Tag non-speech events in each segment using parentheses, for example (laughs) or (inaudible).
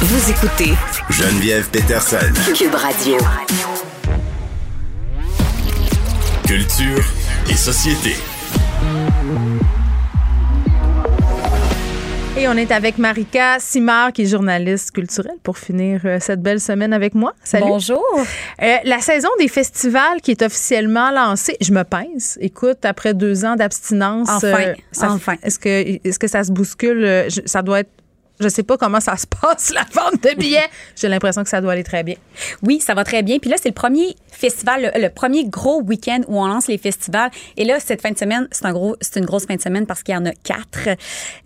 Vous écoutez Geneviève Peterson. Cube Radio. Culture et société. Et on est avec Marika Simard, qui est journaliste culturelle, pour finir euh, cette belle semaine avec moi. Salut. Bonjour. Euh, la saison des festivals qui est officiellement lancée, je me pince. Écoute, après deux ans d'abstinence, Enfin, euh, ça- enfin. Est-ce que, est-ce que ça se bouscule? Euh, je- Ça doit être. Je sais pas comment ça se (laughs) passe, la vente de billets. J'ai l'impression que ça doit aller très bien. Oui, ça va très bien. Puis là, c'est le premier festival, le, le premier gros week-end où on lance les festivals. Et là, cette fin de semaine, c'est un gros, c'est une grosse fin de semaine parce qu'il y en a quatre.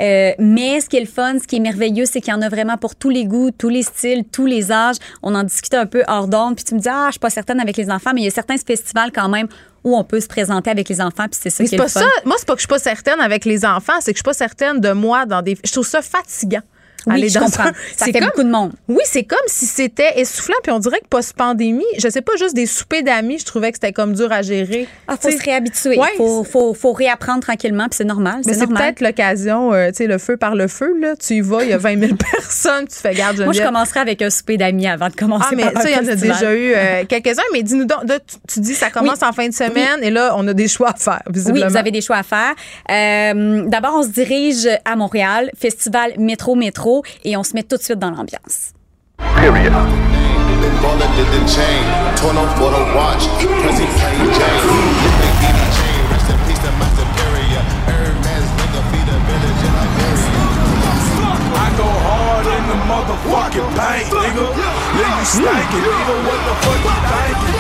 Euh, mais ce qui est le fun, ce qui est merveilleux, c'est qu'il y en a vraiment pour tous les goûts, tous les styles, tous les âges. On en discutait un peu hors d'onde. Puis tu me dis, ah, je suis pas certaine avec les enfants, mais il y a certains festivals quand même où on peut se présenter avec les enfants. Puis c'est ça qui est pas le fun. ça. Moi, c'est pas que je suis pas certaine avec les enfants, c'est que je suis pas certaine de moi dans des. Je trouve ça fatigant. Oui, aller je dans comprends. un- Ça c'est fait comme- beaucoup de monde. Oui, c'est comme si c'était essoufflant. Puis on dirait que post-pandémie, je sais pas, juste des soupers d'amis, je trouvais que c'était comme dur à gérer. Ah, faut se réhabituer. Ouais, faut, faut, faut réapprendre tranquillement. Puis c'est normal. Mais c'est peut-être l'occasion, euh, tu sais, le feu par le feu, là. Tu y vas, il y a 20 000 (laughs) personnes, tu fais garde, Moi, je commencerai avec un souper d'amis avant de commencer Ah, mais ça, il y en a déjà eu euh, quelques-uns. Mais dis-nous donc, là, tu, tu dis ça commence en fin de semaine et là, on a des choix à faire, visiblement. Oui, vous avez des choix à faire. Euh, D'abord, on se dirige à Montréal, festival Métro Et on se met tout de suite dans l'ambiance. I go hard in the motherfucking paint, nigga. You stankin', nigga. What the fuck you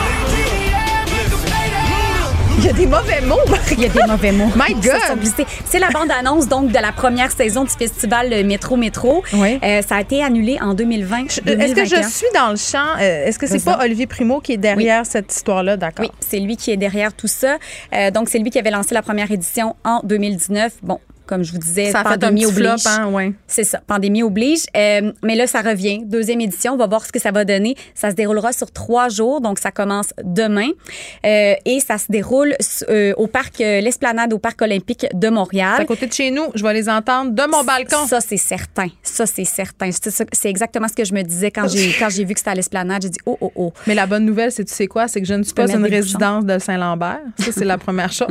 Il y a des mauvais mots, Il y a des mauvais mots. My God! C'est la bande-annonce donc de la première saison du festival euh, Métro Métro. Oui. Euh, ça a été annulé en 2020. Est-ce que je 2021. suis dans le champ? Euh, Est-ce que c'est pas Olivier Primo qui est derrière cette histoire-là? D'accord. Oui, c'est lui qui est derrière tout ça. Euh, donc, c'est lui qui avait lancé la première édition en 2019. Bon, comme je vous disais, Ça pandémie oblige. hein, ouais. C'est ça, pandémie oblige. Euh, mais là, ça revient. Deuxième édition, on va voir ce que ça va donner. Ça se déroulera sur trois jours, donc ça commence demain. Euh, et ça se déroule euh, au parc, euh, l'Esplanade au Parc olympique de Montréal. à côté de chez nous, je vais les entendre de mon balcon. Ça, c'est certain. Ça, c'est certain. C'est exactement ce que je me disais quand j'ai quand j'ai vu que c'était à l'Esplanade. J'ai dit, oh, oh, oh. Mais la bonne nouvelle, c'est tu sais quoi? C'est que je ne suis pas une résidence de Saint-Lambert. Ça, c'est la première (laughs) chose.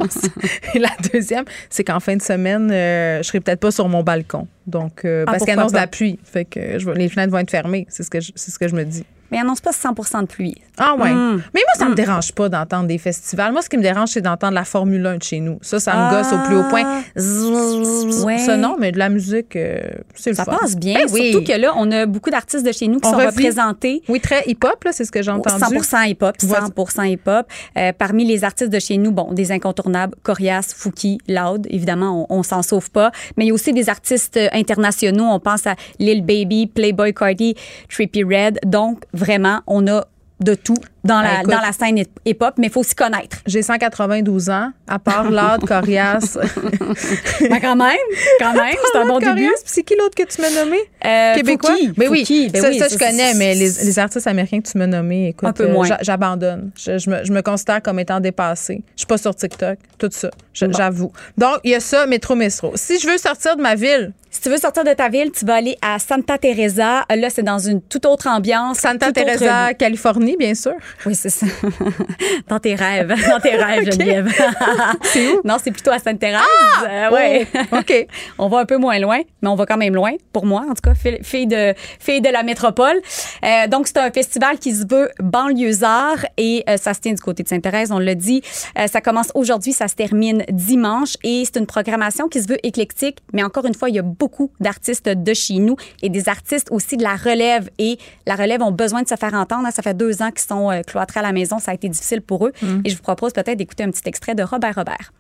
Et la deuxième, c'est qu'en fin de semaine, euh, je serai peut-être pas sur mon balcon. Donc, euh, Ah, parce qu'il annonce de la pluie. Fait que je vais- les fenêtres vont être fermées. C'est ce que je, c'est ce que je me dis. Mais annonce pas 100 de pluie. Ah ouais. Mm. Mais moi, ça me dérange pas d'entendre des festivals. Moi, ce qui me dérange, c'est d'entendre la Formule 1 de chez nous. Ça, ça me gosse au plus haut point. Zzz, Ouais. Ça, non, mais de la musique, euh, c'est le Ça fun. passe bien. Ben oui. Surtout que là, on a beaucoup d'artistes de chez nous qui On sont revit. représentés. Oui, très hip-hop, là, c'est ce que j'ai entendu. 100% hip-hop, 100% hip-hop. Euh, parmi les artistes de chez nous, bon, des incontournables, Corias, Fouki, Loud, évidemment, on, on s'en sauve pas. Mais il y a aussi des artistes internationaux. On pense à Lil Baby, Playboy Cardi, Trippie Red. Donc, vraiment, on a de tout dans Ben, la, dans la scène hip-hop, mais il faut s'y connaître. J'ai 192 ans, à part Lard, (laughs) Corias. (laughs) Ben, quand même, quand même, c'est un bon Corias, début. c'est qui l'autre que tu m'as nommé? Euh, Québécois? Fouki, Mais oui, Fouki, ben ça, oui, ça, ça, je connais, mais les, les artistes américains que tu m'as nommés, écoute, Un peu euh, moins. j'a- j'abandonne. Je, je me, je me considère comme étant dépassée. Je suis pas sur TikTok, tout ça, j'avoue. Donc, il y a ça, métro, métro. Si je veux sortir de ma ville, Si tu veux sortir de ta ville, tu vas aller à Santa Teresa. Là, c'est dans une toute autre ambiance. Santa autre Teresa, Californie, bien sûr. Oui, c'est ça. (laughs) Dans tes rêves. (laughs) Dans tes rêves, (laughs) Geneviève. c'est où? Non, c'est plutôt à Sainte-Thérèse. Euh, ouais. Oh, OK. on va un peu moins loin, mais on va quand même loin, pour moi, en tout cas, fille, de, fille de la métropole. Euh, donc, c'est un festival qui se veut banlieusard et euh, ça se tient du côté de Sainte-Thérèse, on l'a dit. Ça commence aujourd'hui, ça se termine dimanche et c'est une programmation qui se veut éclectique, mais encore une fois, il y a beaucoup d'artistes de chez nous et des artistes aussi de la relève et la relève ont besoin de se faire entendre. Ça fait deux ans qu'ils sont cloîtrés à la maison, ça a été difficile pour eux et je vous propose peut-être d'écouter un petit extrait de Robert Robert.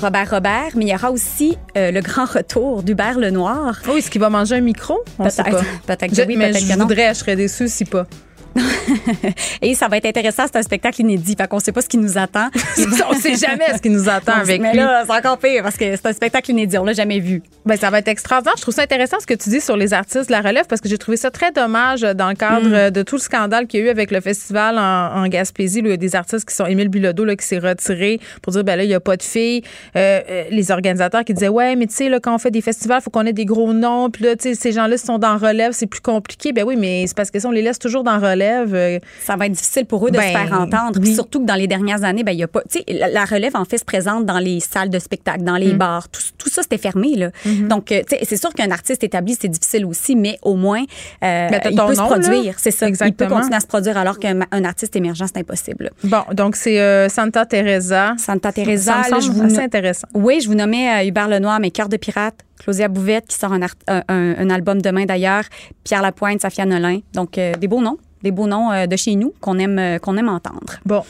Robert Robert, mais il y aura aussi euh, le grand (laughs) retour d'Hubert Lenoir. Oui, est-ce qu'il va manger un micro? On sait Peut-être. pas. Peut-être que Je- oui, peut-être je que non. voudrais, je serais déçue si pas. (laughs) Et ça va être intéressant, c'est un spectacle inédit. Fait qu'on sait pas ce qui nous attend. (laughs) on sait jamais ce qui nous attend avec Mais lui. là, c'est encore pire parce que c'est un spectacle inédit. On l'a jamais vu. Ben, ça va être extraordinaire. Je trouve ça intéressant ce que tu dis sur les artistes de la relève parce que j'ai trouvé ça très dommage dans le cadre Mm. euh, de tout le scandale qu'il y a eu avec le festival en, en Gaspésie. Là, il y a des artistes qui sont Émile Bilodeau là, qui s'est retiré pour dire ben là il y a pas de filles. Euh, euh, les organisateurs qui disaient ouais mais tu sais quand on fait des festivals faut qu'on ait des gros noms puis là tu sais ces gens-là sont dans relève c'est plus compliqué. Ben oui mais c'est parce que ça on les laisse toujours dans relève. Euh, Ça va être difficile pour eux de Ben, se faire entendre. Oui. surtout que dans les dernières années, ben, il y a pas. Tu sais, la, la relève, en fait, se présente dans les salles de spectacle, dans Mm. les bars. Tout, tout ça, c'était fermé. Là. Mm-hmm. Donc, euh, tu sais, c'est sûr qu'un artiste établi, c'est difficile aussi, mais au moins, euh, Ben, il peut se produire. C'est ça. Il peut Exactement. continuer à se produire alors qu'un un artiste émergent, c'est impossible. Bon donc c'est euh, Santa Teresa. Santa Teresa, Ça me là, je semble vous assez no- intéressant. Oui, je vous nommais euh, Hubert Lenoir, mais Cœur de pirate, Claudia Bouvette qui sort un, art- un, un- un album demain d'ailleurs, Pierre Lapointe, Safia Nolin. Donc, euh, des beaux noms, des beaux noms euh, de chez nous qu'on aime, euh, qu'on aime entendre. Bon.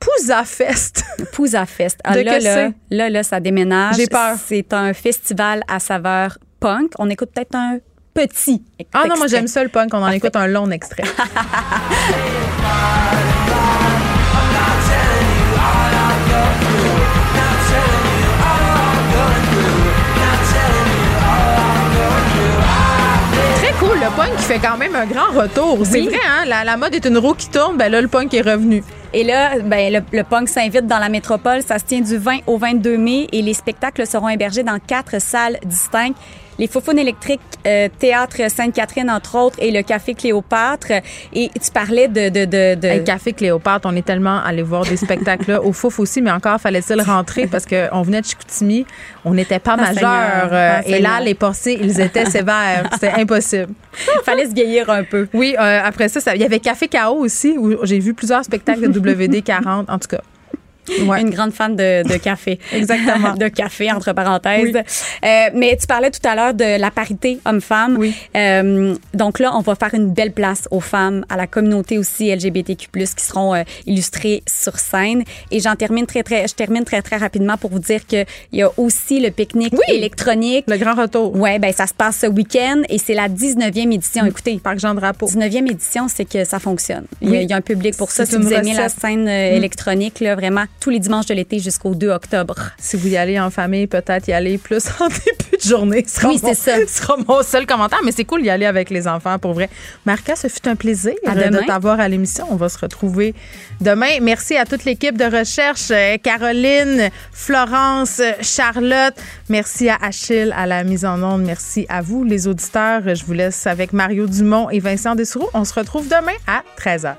Pouza Fest. (laughs) Pouza Fest. Ah, De là, là, là, là, ça déménage. J'ai peur. C'est un festival à saveur punk. On écoute peut-être un petit. Ah non moi extrait. j'aime ça le punk on en Parfait. écoute un long extrait. (laughs) le punk qui fait quand même un grand retour. C'est Oui. vrai, hein? La, la mode est une roue qui tourne, ben là, le punk est revenu. Et là, ben, le, le punk s'invite dans la métropole. Ça se tient du 20 au 22 mai et les spectacles seront hébergés dans quatre salles distinctes. Les Faufounes électriques, euh, Théâtre Sainte-Catherine, entre autres, et le Café Cléopâtre. Et tu parlais de... de, de, de- Hey, Café Cléopâtre, on est tellement allé voir des spectacles là. Au Fouf aussi, mais encore fallait-il rentrer parce qu'on venait de Chicoutimi. On n'était pas Ah, majeurs. Seigneur. euh, Ah, et là, les porcés, ils étaient sévères. C'était impossible. (laughs) fallait se vieillir un peu. Oui, euh, après ça, ça- il y avait Café Chaos aussi, où j'ai vu plusieurs spectacles de WD-40, en tout cas. Ouais. Une grande fan de, de café. (laughs) Exactement. de café, entre parenthèses. Oui. Euh, mais tu parlais tout à l'heure de la parité homme-femme. Oui. Euh, donc là, on va faire une belle place aux femmes, à la communauté aussi LGBTQ+, qui seront euh, illustrées sur scène. Et j'en termine très, très, je termine très, très rapidement pour vous dire qu'il y a aussi le pique-nique Oui. électronique. Le grand retour. Ouais, ben ça se passe ce week-end et c'est la 19e édition. Écoutez, Parc Jean Drapeau. 19e édition, c'est que ça fonctionne. Il y, a, Oui. il y a un public pour ça. Si vous aimez la scène euh, électronique, là, vraiment, tous les dimanches de l'été jusqu'au 2 octobre. Si vous y allez en famille, peut-être y aller plus (laughs) en début de journée. Ce sera Oui, c'est ça. Ce sera mon seul commentaire, mais c'est cool d'y aller avec les enfants, pour vrai. Marca, ce fut un plaisir À de t'avoir à l'émission. On va se retrouver demain. Merci à toute l'équipe de recherche, euh, Caroline, Florence, Charlotte. Merci à Achille à la mise en onde. Merci à vous, les auditeurs. Je vous laisse avec Mario Dumont et Vincent Dessourou. On se retrouve demain à 13h.